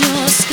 your.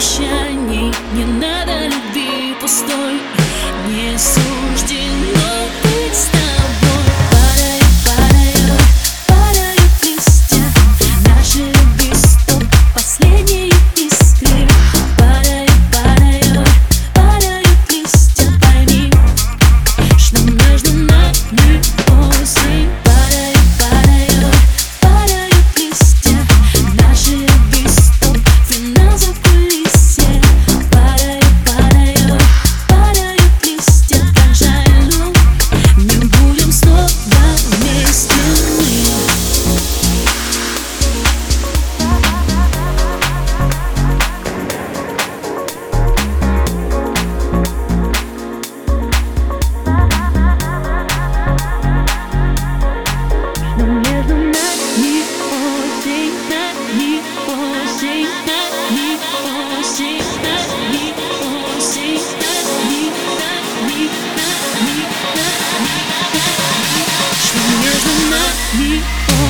Нет обещаний, не надо me.